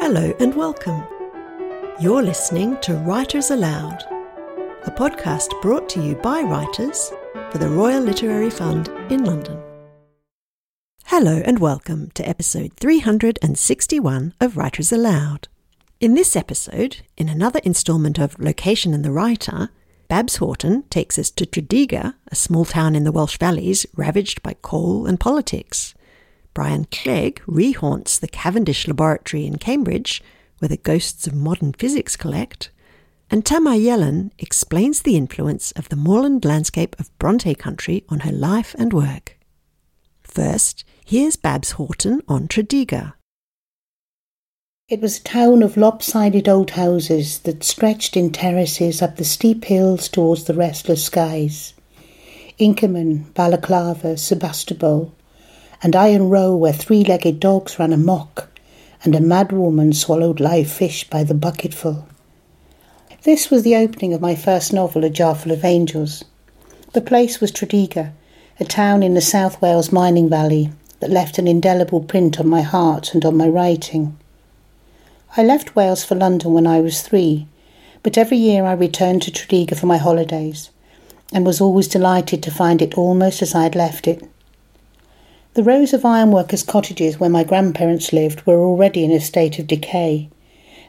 Hello and welcome. You're listening to Writers Aloud, a podcast brought to you by writers for the Royal Literary Fund in London. Hello and welcome to episode 361 of Writers Aloud. In this episode, in another instalment of Location and the Writer, Babs Horton takes us to Tredegar, a small town in the Welsh Valleys ravaged by coal and politics. Brian Clegg rehaunts the Cavendish Laboratory in Cambridge, where the ghosts of modern physics collect, and Tamar Yellin explains the influence of the moorland landscape of Bronte country on her life and work. First, here's Babs Horton on Tredegar. It was a town of lopsided old houses that stretched in terraces up the steep hills towards the restless skies. Inkerman, Balaclava, Sebastopol, and Iron Row where three-legged dogs ran amok, and a mad woman swallowed live fish by the bucketful. This was the opening of my first novel, A Jarful of Angels. The place was Tredegar, a town in the South Wales mining valley that left an indelible print on my heart and on my writing. I left Wales for London when I was three, but every year I returned to Tredegar for my holidays, and was always delighted to find it almost as I had left it. The rows of ironworkers' cottages where my grandparents lived were already in a state of decay,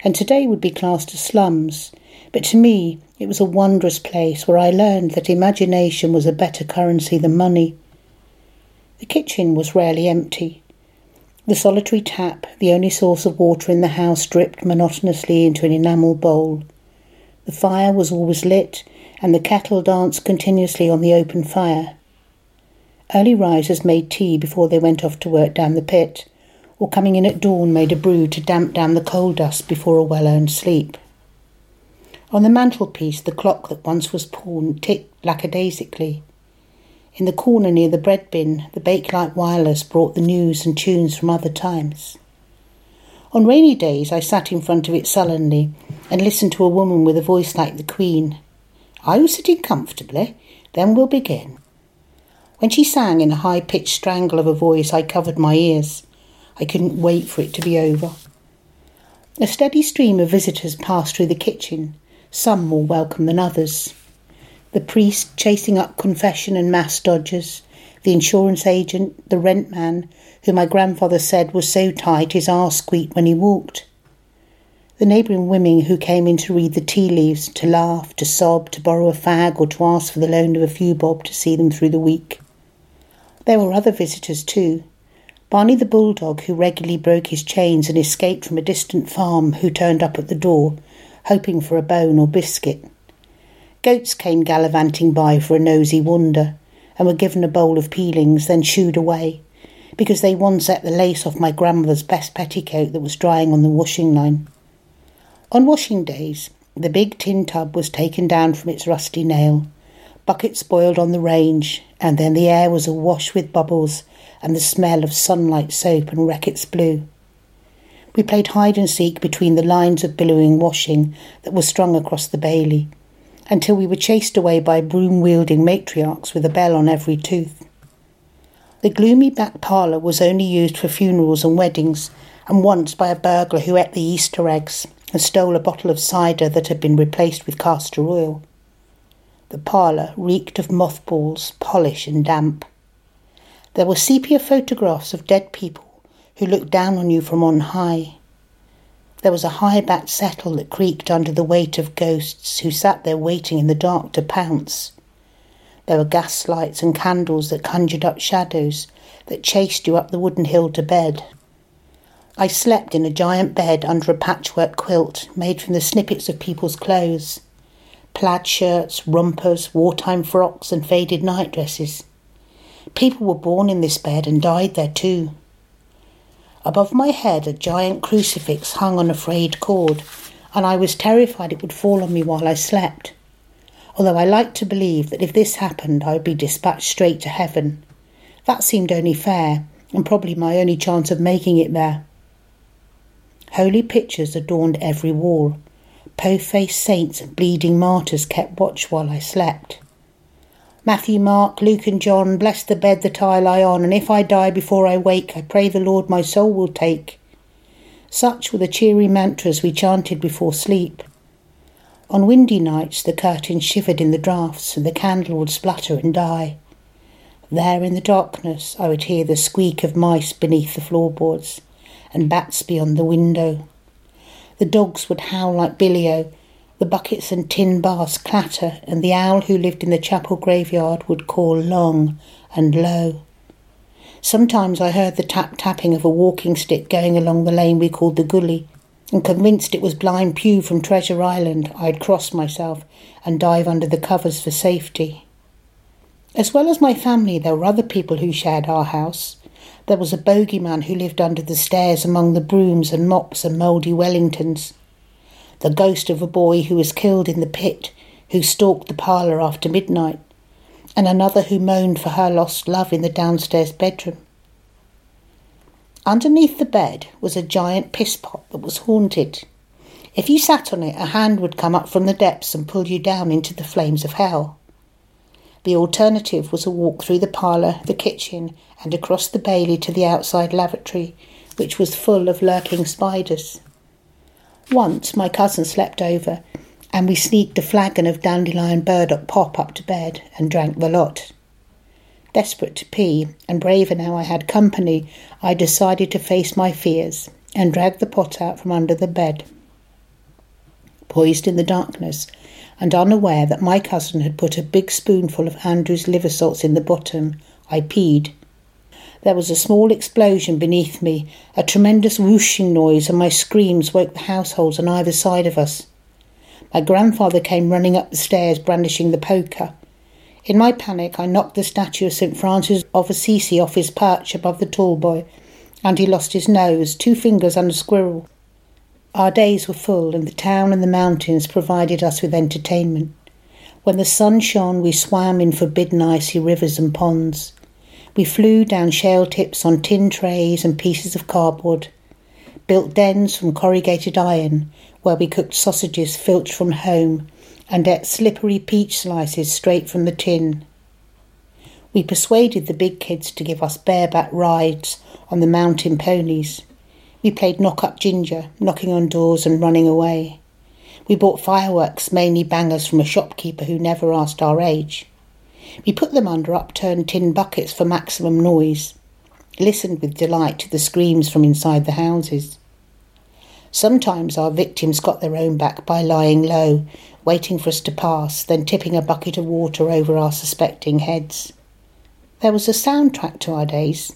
and today would be classed as slums, but to me it was a wondrous place where I learned that imagination was a better currency than money. The kitchen was rarely empty. The solitary tap, the only source of water in the house, dripped monotonously into an enamel bowl. The fire was always lit, and the kettle danced continuously on the open fire. Early risers made tea before they went off to work down the pit, or coming in at dawn made a brew to damp down the coal dust before a well earned sleep. On the mantelpiece, the clock that once was pawned ticked lackadaisically. In the corner near the bread bin, the Bakelite wireless brought the news and tunes from other times. On rainy days, I sat in front of it sullenly and listened to a woman with a voice like the Queen. Are you sitting comfortably? Then we'll begin. When she sang in a high pitched strangle of a voice, I covered my ears. I couldn't wait for it to be over. A steady stream of visitors passed through the kitchen, some more welcome than others. The priest chasing up confession and mass dodgers, the insurance agent, the rent man, who my grandfather said was so tight his arse squeaked when he walked. The neighbouring women who came in to read the tea leaves, to laugh, to sob, to borrow a fag, or to ask for the loan of a few bob to see them through the week. There were other visitors too. Barney the bulldog, who regularly broke his chains and escaped from a distant farm, who turned up at the door, hoping for a bone or biscuit. Goats came gallivanting by for a nosy wonder, and were given a bowl of peelings, then shooed away, because they once ate the lace off my grandmother's best petticoat that was drying on the washing line. On washing days, the big tin tub was taken down from its rusty nail, buckets boiled on the range, and then the air was awash with bubbles and the smell of sunlight soap and Reckitt's blue. We played hide and seek between the lines of billowing washing that were strung across the bailey, until we were chased away by broom wielding matriarchs with a bell on every tooth. The gloomy back parlour was only used for funerals and weddings, and once by a burglar who ate the Easter eggs and stole a bottle of cider that had been replaced with castor oil. The parlour reeked of mothballs, polish, and damp. There were sepia photographs of dead people who looked down on you from on high. There was a high backed settle that creaked under the weight of ghosts who sat there waiting in the dark to pounce. There were gas lights and candles that conjured up shadows that chased you up the wooden hill to bed. I slept in a giant bed under a patchwork quilt made from the snippets of people's clothes plaid shirts, rompers, wartime frocks, and faded nightdresses. People were born in this bed and died there too. Above my head, a giant crucifix hung on a frayed cord, and I was terrified it would fall on me while I slept. Although I liked to believe that if this happened, I would be dispatched straight to heaven. That seemed only fair, and probably my only chance of making it there. Holy pictures adorned every wall, Po-faced saints and bleeding martyrs kept watch while I slept. Matthew, Mark, Luke, and John, bless the bed that I lie on, and if I die before I wake, I pray the Lord my soul will take. Such were the cheery mantras we chanted before sleep. On windy nights, the curtains shivered in the draughts and the candle would splutter and die. There in the darkness, I would hear the squeak of mice beneath the floorboards and bats beyond the window. The dogs would howl like Billy-O, the buckets and tin baths clatter, and the owl who lived in the chapel graveyard would call long and low. Sometimes I heard the tap tapping of a walking stick going along the lane we called the gully, and convinced it was Blind Pew from Treasure Island, I'd cross myself and dive under the covers for safety. As well as my family, there were other people who shared our house. There was a bogeyman who lived under the stairs among the brooms and mops and mouldy Wellingtons. The ghost of a boy who was killed in the pit, who stalked the parlour after midnight, and another who moaned for her lost love in the downstairs bedroom. Underneath the bed was a giant piss pot that was haunted. If you sat on it, a hand would come up from the depths and pull you down into the flames of hell. The alternative was a walk through the parlour, the kitchen, and across the bailey to the outside lavatory, which was full of lurking spiders. Once my cousin slept over, and we sneaked a flagon of dandelion burdock pop up to bed and drank the lot. Desperate to pee, and braver now I had company, I decided to face my fears and drag the pot out from under the bed. Poised in the darkness, and unaware that my cousin had put a big spoonful of Andrew's liver salts in the bottom, I peed. There was a small explosion beneath me, a tremendous whooshing noise, and my screams woke the households on either side of us. My grandfather came running up the stairs, brandishing the poker. In my panic, I knocked the statue of St. Francis of Assisi off his perch above the tall boy, and he lost his nose, two fingers and a squirrel. Our days were full, and the town and the mountains provided us with entertainment. When the sun shone, we swam in forbidden icy rivers and ponds. We flew down shale tips on tin trays and pieces of cardboard, built dens from corrugated iron where we cooked sausages filched from home and ate slippery peach slices straight from the tin. We persuaded the big kids to give us bareback rides on the mountain ponies. We played knock up ginger, knocking on doors and running away. We bought fireworks, mainly bangers, from a shopkeeper who never asked our age. We put them under upturned tin buckets for maximum noise, listened with delight to the screams from inside the houses. Sometimes our victims got their own back by lying low, waiting for us to pass, then tipping a bucket of water over our suspecting heads. There was a soundtrack to our days.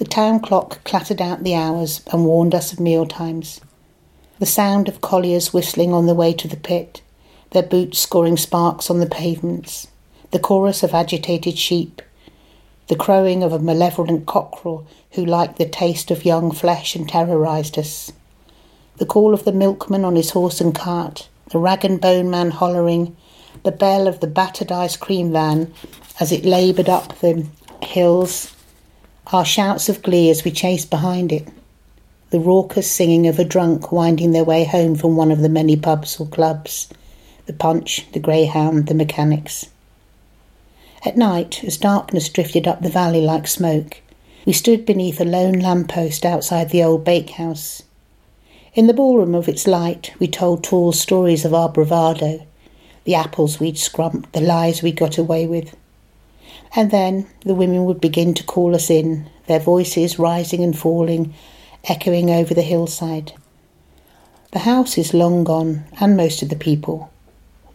The town clock clattered out the hours and warned us of meal times. The sound of colliers whistling on the way to the pit, their boots scoring sparks on the pavements, the chorus of agitated sheep, the crowing of a malevolent cockerel who liked the taste of young flesh and terrorized us, the call of the milkman on his horse and cart, the rag and bone man hollering, the bell of the battered ice cream van as it laboured up the hills our shouts of glee as we chased behind it, the raucous singing of a drunk winding their way home from one of the many pubs or clubs, the punch, the greyhound, the mechanics. At night, as darkness drifted up the valley like smoke, we stood beneath a lone lamp-post outside the old bakehouse. In the ballroom of its light, we told tall stories of our bravado, the apples we'd scrumped, the lies we got away with, and then the women would begin to call us in, their voices rising and falling, echoing over the hillside. The house is long gone, and most of the people.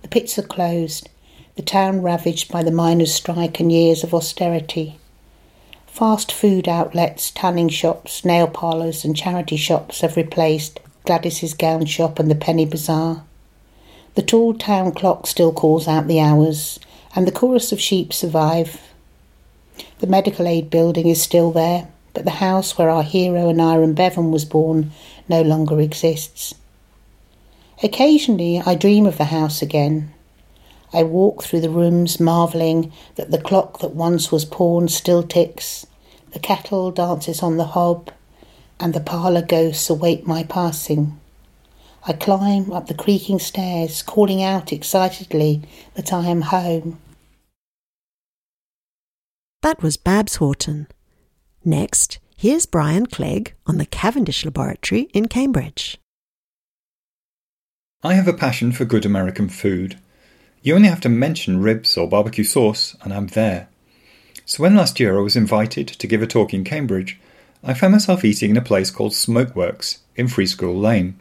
The pits are closed, the town ravaged by the miners' strike and years of austerity. Fast food outlets, tanning shops, nail parlours, and charity shops have replaced Gladys's gown shop and the penny bazaar. The tall town clock still calls out the hours, and the chorus of sheep survive. The medical aid building is still there, but the house where our hero Aneurin Bevan was born no longer exists. Occasionally I dream of the house again. I walk through the rooms marvelling that the clock that once was pawn still ticks, the kettle dances on the hob, and the parlour ghosts await my passing. I climb up the creaking stairs, calling out excitedly that I am home. That was Babs Horton. Next, Here's Brian Clegg on the Cavendish Laboratory in Cambridge. I have a passion for good American food. You only have to mention ribs or barbecue sauce, and I'm there. So when last year I was invited to give a talk in Cambridge, I found myself eating in a place called Smokeworks in Free School Lane.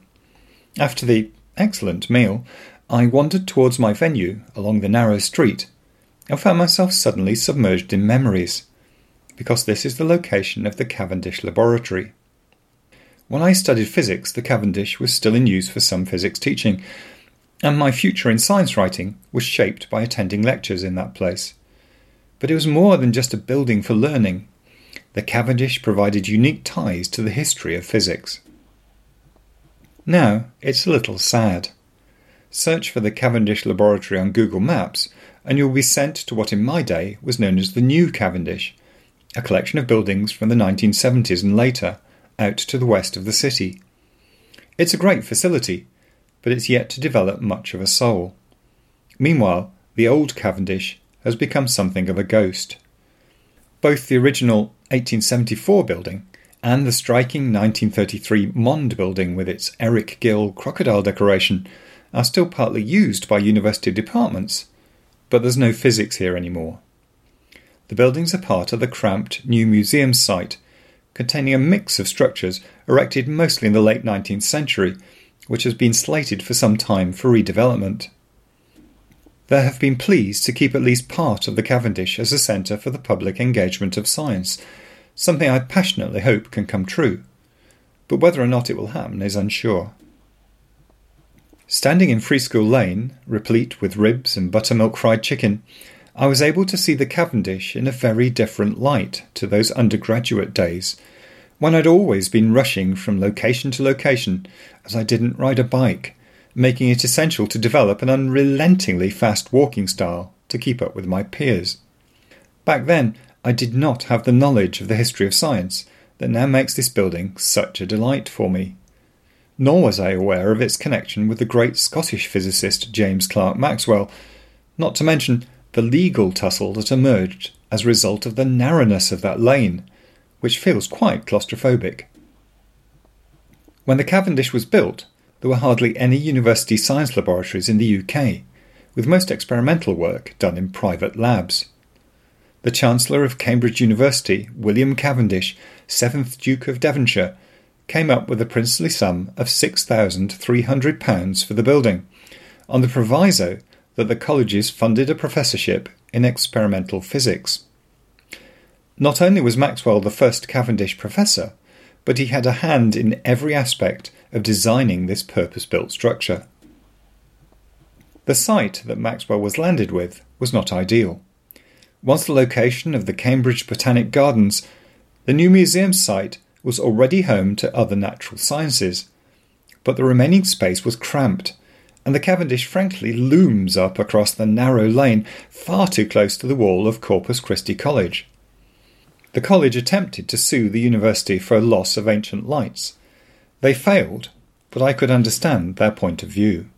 After the excellent meal, I wandered towards my venue along the narrow street and found myself suddenly submerged in memories because this is the location of the Cavendish Laboratory. When I studied physics, the Cavendish was still in use for some physics teaching, and my future in science writing was shaped by attending lectures in that place. But it was more than just a building for learning. The Cavendish provided unique ties to the history of physics. Now, it's a little sad. Search for the Cavendish Laboratory on Google Maps, and you'll be sent to what in my day was known as the New Cavendish, a collection of buildings from the 1970s and later, out to the west of the city. It's a great facility, but it's yet to develop much of a soul. Meanwhile, the old Cavendish has become something of a ghost. Both the original 1874 building and the striking 1933 Mond building with its Eric Gill crocodile decoration are still partly used by university departments, but there's no physics here anymore. The buildings are part of the cramped new museum site, containing a mix of structures erected mostly in the late 19th century, which has been slated for some time for redevelopment. They have been pleased to keep at least part of the Cavendish as a centre for the public engagement of science, something I passionately hope can come true. But whether or not it will happen is unsure. Standing in Free School Lane, replete with ribs and buttermilk fried chicken, I was able to see the Cavendish in a very different light to those undergraduate days, when I'd always been rushing from location to location as I didn't ride a bike, making it essential to develop an unrelentingly fast walking style to keep up with my peers. Back then, I did not have the knowledge of the history of science that now makes this building such a delight for me. Nor was I aware of its connection with the great Scottish physicist James Clerk Maxwell, not to mention the legal tussle that emerged as a result of the narrowness of that lane, which feels quite claustrophobic. When the Cavendish was built, there were hardly any university science laboratories in the UK, with most experimental work done in private labs. The Chancellor of Cambridge University, William Cavendish, 7th Duke of Devonshire, came up with a princely sum of £6,300 for the building, on the proviso that the colleges funded a professorship in experimental physics. Not only was Maxwell the first Cavendish professor, but he had a hand in every aspect of designing this purpose built structure. The site that Maxwell was landed with was not ideal. Once the location of the Cambridge Botanic Gardens, the new museum site was already home to other natural sciences, but the remaining space was cramped and the Cavendish frankly looms up across the narrow lane far too close to the wall of Corpus Christi College. The college attempted to sue the university for a loss of ancient lights. They failed, but I could understand their point of view.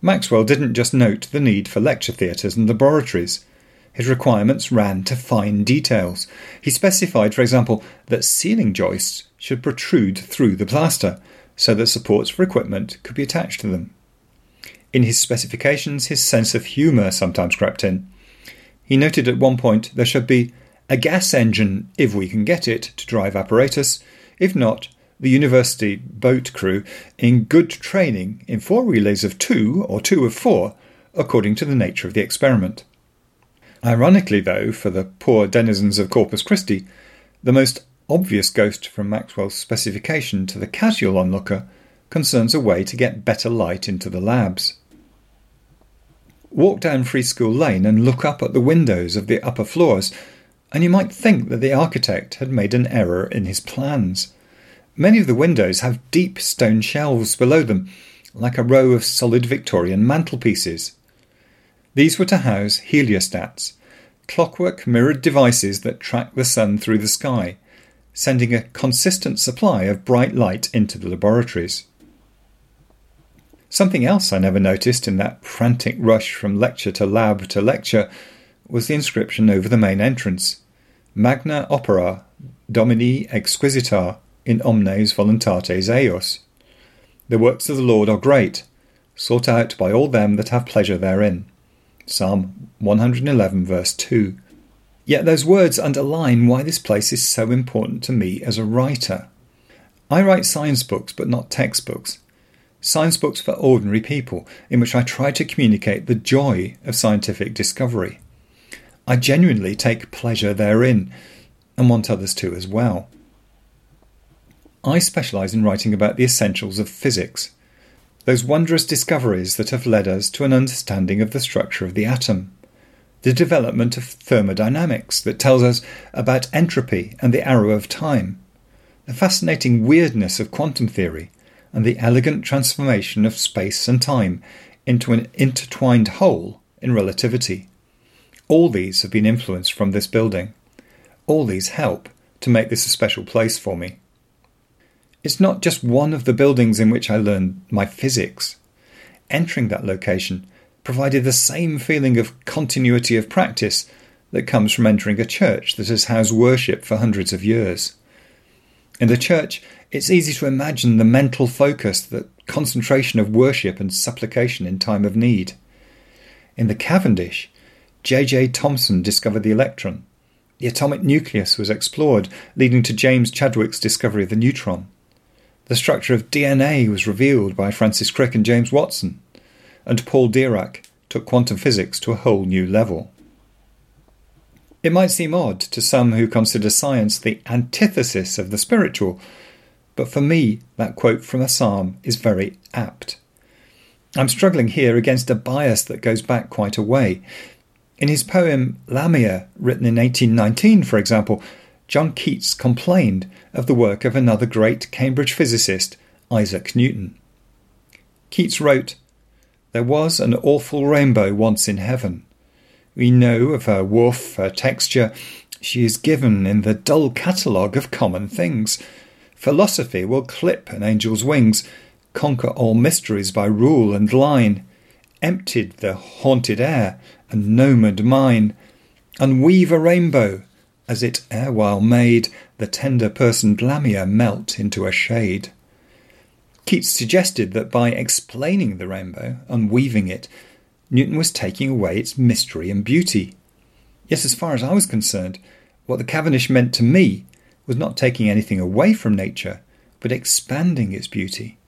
Maxwell didn't just note the need for lecture theatres and laboratories. His requirements ran to fine details. He specified, for example, that ceiling joists should protrude through the plaster, so that supports for equipment could be attached to them. In his specifications, his sense of humour sometimes crept in. He noted at one point there should be a gas engine, if we can get it, to drive apparatus, if not, the university boat crew in good training in four relays of two or two of four, according to the nature of the experiment. Ironically, though, for the poor denizens of Corpus Christi, the most obvious ghost from Maxwell's specification to the casual onlooker concerns a way to get better light into the labs. Walk down Free School Lane and look up at the windows of the upper floors, and you might think that the architect had made an error in his plans. Many of the windows have deep stone shelves below them, like a row of solid Victorian mantelpieces. These were to house heliostats, clockwork mirrored devices that track the sun through the sky sending a consistent supply of bright light into the laboratories. Something else I never noticed in that frantic rush from lecture to lab to lecture was the inscription over the main entrance Magna Opera Domini exquisita in omnes voluntates eius. The works of the Lord are great, sought out by all them that have pleasure therein. Psalm 111, verse 2. Yet those words underline why this place is so important to me as a writer. I write science books, but not textbooks. Science books for ordinary people, in which I try to communicate the joy of scientific discovery. I genuinely take pleasure therein, and want others to as well. I specialise in writing about the essentials of physics, those wondrous discoveries that have led us to an understanding of the structure of the atom, the development of thermodynamics that tells us about entropy and the arrow of time, the fascinating weirdness of quantum theory, and the elegant transformation of space and time into an intertwined whole in relativity. All these have been influenced from this building. All these help to make this a special place for me. It's not just one of the buildings in which I learned my physics. Entering that location provided the same feeling of continuity of practice that comes from entering a church that has housed worship for hundreds of years. In the church, it's easy to imagine the mental focus, the concentration of worship and supplication in time of need. In the Cavendish, J.J. Thomson discovered the electron. The atomic nucleus was explored, leading to James Chadwick's discovery of the neutron. The structure of DNA was revealed by Francis Crick and James Watson, and Paul Dirac took quantum physics to a whole new level. It might seem odd to some who consider science the antithesis of the spiritual, but for me, that quote from a psalm is very apt. I'm struggling here against a bias that goes back quite a way. In his poem Lamia, written in 1819, for example, John Keats complained of the work of another great Cambridge physicist, Isaac Newton. Keats wrote, There was an awful rainbow once in heaven. We know of her woof, her texture. She is given in the dull catalogue of common things. Philosophy will clip an angel's wings, conquer all mysteries by rule and line, emptied the haunted air and gnomed mine, and weave a rainbow as it erewhile made the tender personed Lamia melt into a shade. Keats suggested that by explaining the rainbow, unweaving it, Newton was taking away its mystery and beauty. Yes, as far as I was concerned, what the Cavendish meant to me was not taking anything away from nature, but expanding its beauty.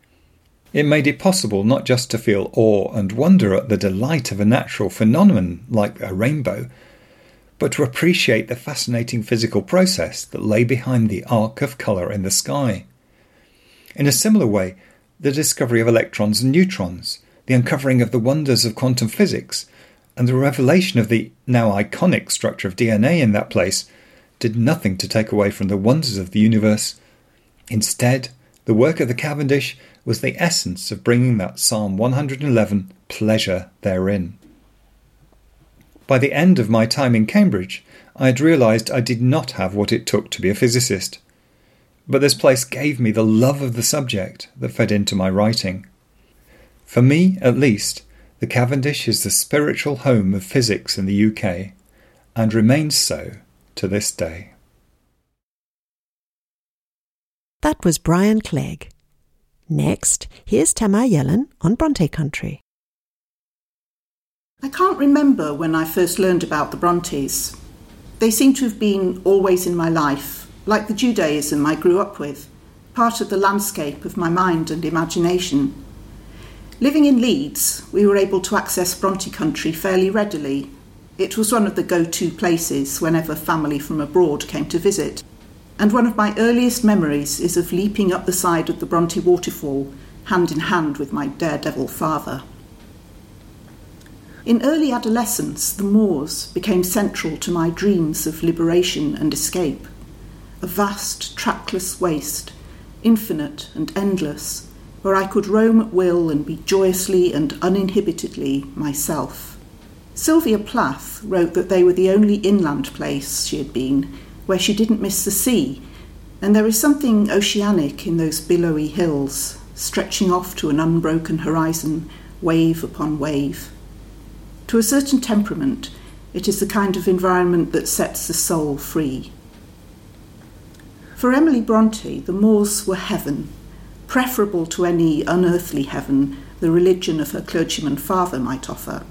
It made it possible not just to feel awe and wonder at the delight of a natural phenomenon like a rainbow, but to appreciate the fascinating physical process that lay behind the arc of colour in the sky. In a similar way, the discovery of electrons and neutrons, the uncovering of the wonders of quantum physics, and the revelation of the now iconic structure of DNA in that place did nothing to take away from the wonders of the universe. Instead, the work of the Cavendish was the essence of bringing that Psalm 111 pleasure therein. By the end of my time in Cambridge, I had realised I did not have what it took to be a physicist. But this place gave me the love of the subject that fed into my writing. For me, at least, the Cavendish is the spiritual home of physics in the UK, and remains so to this day. That was Brian Clegg. Next, here's Tamar Yellin on Bronte Country. I can't remember when I first learned about the Brontes. They seem to have been always in my life, like the Judaism I grew up with, part of the landscape of my mind and imagination. Living in Leeds, we were able to access Bronte country fairly readily. It was one of the go to places whenever family from abroad came to visit. And one of my earliest memories is of leaping up the side of the Bronte waterfall, hand in hand with my daredevil father. In early adolescence, the moors became central to my dreams of liberation and escape. A vast, trackless waste, infinite and endless, where I could roam at will and be joyously and uninhibitedly myself. Sylvia Plath wrote that they were the only inland place she had been where she didn't miss the sea, and there is something oceanic in those billowy hills, stretching off to an unbroken horizon, wave upon wave. To a certain temperament, it is the kind of environment that sets the soul free. For Emily Bronte, the moors were heaven, preferable to any unearthly heaven the religion of her clergyman father might offer.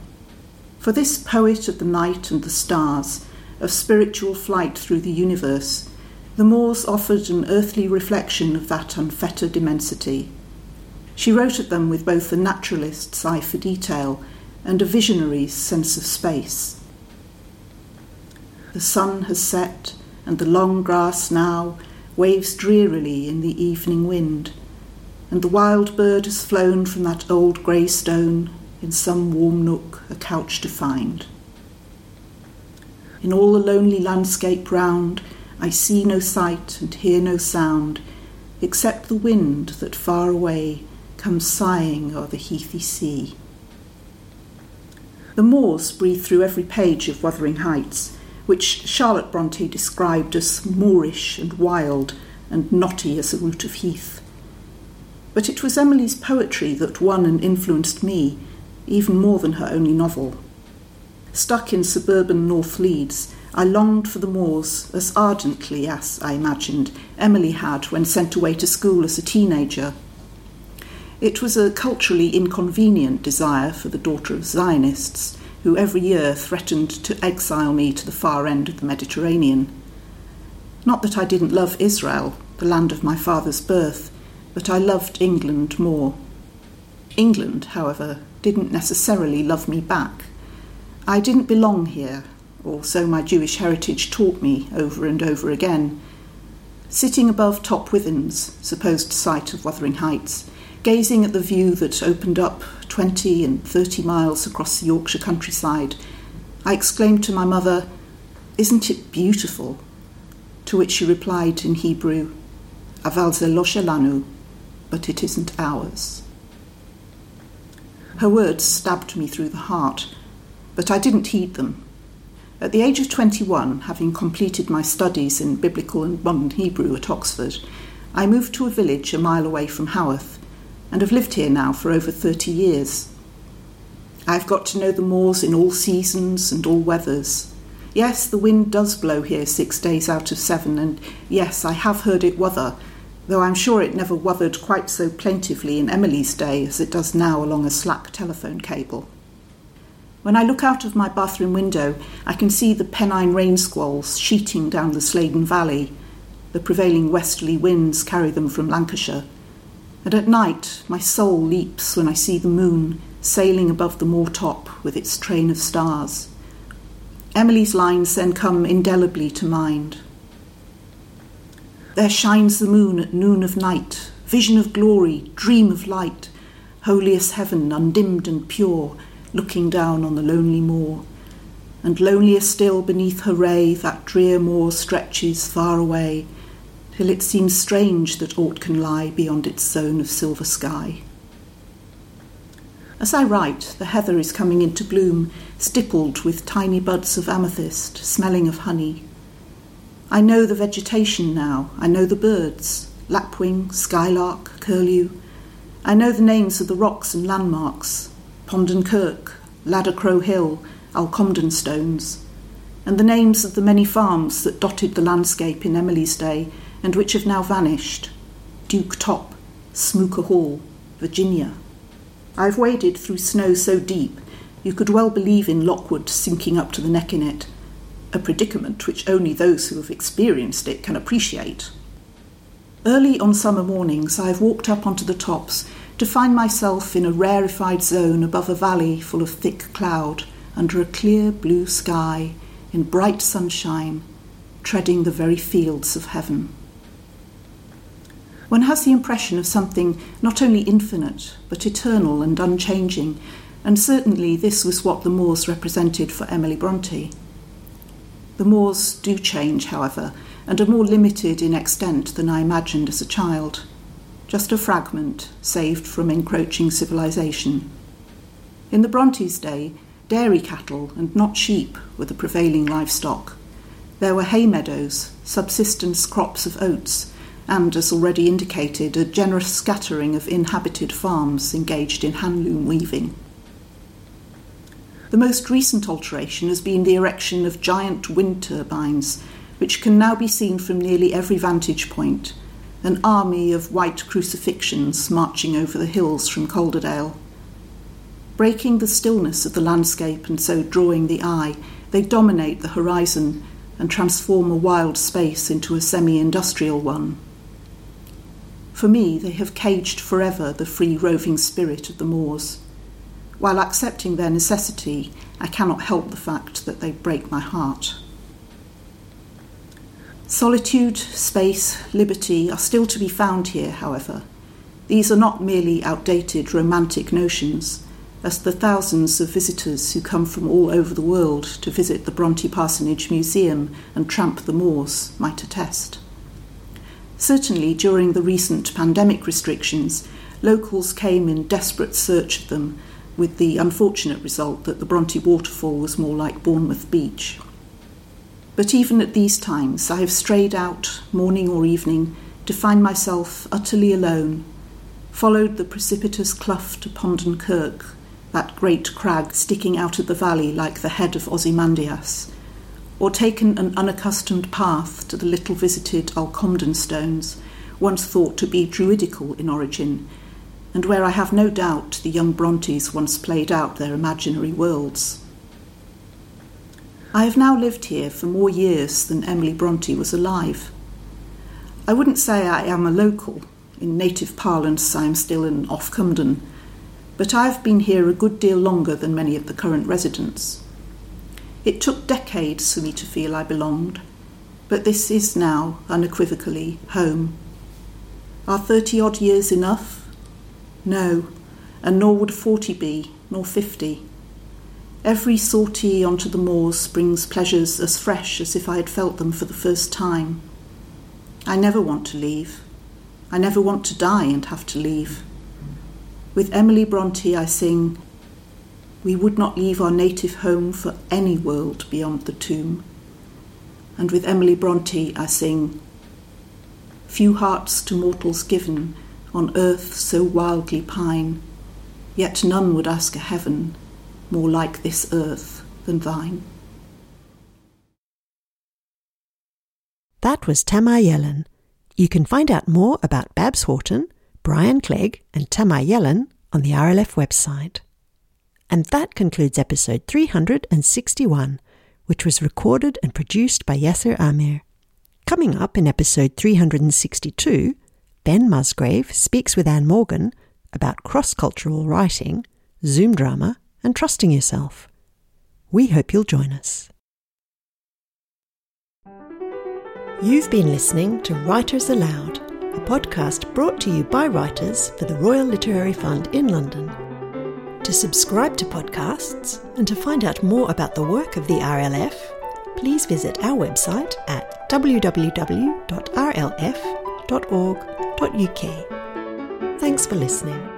For this poet of the night and the stars, of spiritual flight through the universe, the moors offered an earthly reflection of that unfettered immensity. She wrote at them with both the naturalist's eye for detail and a visionary's sense of space. The sun has set, and the long grass now waves drearily in the evening wind, and the wild bird has flown from that old grey stone in some warm nook a couch to find. In all the lonely landscape round, I see no sight and hear no sound, except the wind that far away comes sighing o'er the heathy sea. The moors breathe through every page of Wuthering Heights, which Charlotte Bronte described as moorish and wild and knotty as a root of heath. But it was Emily's poetry that won and influenced me, even more than her only novel. Stuck in suburban North Leeds, I longed for the moors as ardently as, I imagined, Emily had when sent away to school as a teenager. It was a culturally inconvenient desire for the daughter of Zionists, who every year threatened to exile me to the far end of the Mediterranean. Not that I didn't love Israel, the land of my father's birth, but I loved England more. England, however, didn't necessarily love me back. I didn't belong here, or so my Jewish heritage taught me over and over again. Sitting above Top Withens, supposed site of Wuthering Heights, gazing at the view that opened up 20 and 30 miles across the Yorkshire countryside, I exclaimed to my mother, Isn't it beautiful? To which she replied in Hebrew, Aval ze lanu, but it isn't ours. Her words stabbed me through the heart but I didn't heed them. At the age of 21, having completed my studies in biblical and modern Hebrew at Oxford, I moved to a village a mile away from Haworth and have lived here now for over 30 years. I've got to know the moors in all seasons and all weathers. Yes, the wind does blow here six days out of seven, and yes, I have heard it wuther, though I'm sure it never wuthered quite so plaintively in Emily's day as it does now along a slack telephone cable. When I look out of my bathroom window, I can see the Pennine rain squalls sheeting down the Sladen Valley. The prevailing westerly winds carry them from Lancashire. And at night, my soul leaps when I see the moon sailing above the moor top with its train of stars. Emily's lines then come indelibly to mind. There shines the moon at noon of night, vision of glory, dream of light, holiest heaven, undimmed and pure, looking down on the lonely moor. And lonelier still beneath her ray, that drear moor stretches far away, till it seems strange that aught can lie beyond its zone of silver sky. As I write, the heather is coming into bloom, stippled with tiny buds of amethyst, smelling of honey. I know the vegetation now, I know the birds lapwing, skylark, curlew. I know the names of the rocks and landmarks, Ponden Kirk, Laddercrow Hill, Alcomden Stones, and the names of the many farms that dotted the landscape in Emily's day and which have now vanished Duke Top, Smooker Hall, Virginia. I've waded through snow so deep you could well believe in Lockwood sinking up to the neck in it, a predicament which only those who have experienced it can appreciate. Early on summer mornings, I have walked up onto the tops to find myself in a rarefied zone above a valley full of thick cloud, under a clear blue sky, in bright sunshine, treading the very fields of heaven. One has the impression of something not only infinite, but eternal and unchanging, and certainly this was what the moors represented for Emily Bronte. The moors do change, however, and are more limited in extent than I imagined as a child just a fragment saved from encroaching civilization. In the Brontes' day, dairy cattle and not sheep were the prevailing livestock. There were hay meadows, subsistence crops of oats, and, as already indicated, a generous scattering of inhabited farms engaged in handloom weaving. The most recent alteration has been the erection of giant wind turbines, which can now be seen from nearly every vantage point, an army of white crucifixions marching over the hills from Calderdale. Breaking the stillness of the landscape and so drawing the eye, they dominate the horizon and transform a wild space into a semi industrial one. For me, they have caged forever the free roving spirit of the moors. While accepting their necessity, I cannot help the fact that they break my heart. Solitude, space, liberty are still to be found here, however. These are not merely outdated romantic notions, as the thousands of visitors who come from all over the world to visit the Bronte Parsonage Museum and tramp the moors might attest. Certainly, during the recent pandemic restrictions, locals came in desperate search of them, with the unfortunate result that the Bronte waterfall was more like Bournemouth Beach. But even at these times, I have strayed out, morning or evening, to find myself utterly alone, followed the precipitous clough to Ponden Kirk, that great crag sticking out of the valley like the head of Ozymandias, or taken an unaccustomed path to the little visited Alcomden stones, once thought to be druidical in origin, and where I have no doubt the young Brontes once played out their imaginary worlds. I have now lived here for more years than Emily Bronte was alive. I wouldn't say I am a local. In native parlance, I am still an offcomden, but I have been here a good deal longer than many of the current residents. It took decades for me to feel I belonged, but this is now unequivocally home. Are thirty odd years enough? No, and nor would forty be, nor fifty. Every sortie onto the moors brings pleasures as fresh as if I had felt them for the first time. I never want to leave. I never want to die and have to leave. With Emily Bronte, I sing, We would not leave our native home for any world beyond the tomb. And with Emily Bronte, I sing, Few hearts to mortals given on earth so wildly pine, yet none would ask a heaven more like this earth than thine. That was Tamar Yellin. You can find out more about Babs Horton, Brian Clegg, and Tamar Yellin on the RLF website. And that concludes episode 361, which was recorded and produced by Yasser Amir. Coming up in episode 362, Ben Musgrave speaks with Anne Morgan about cross cultural writing, Zoom drama, and trusting yourself. We hope you'll join us. You've been listening to Writers Aloud, a podcast brought to you by writers for the Royal Literary Fund in London. To subscribe to podcasts and to find out more about the work of the RLF, please visit our website at www.rlf.org.uk. Thanks for listening.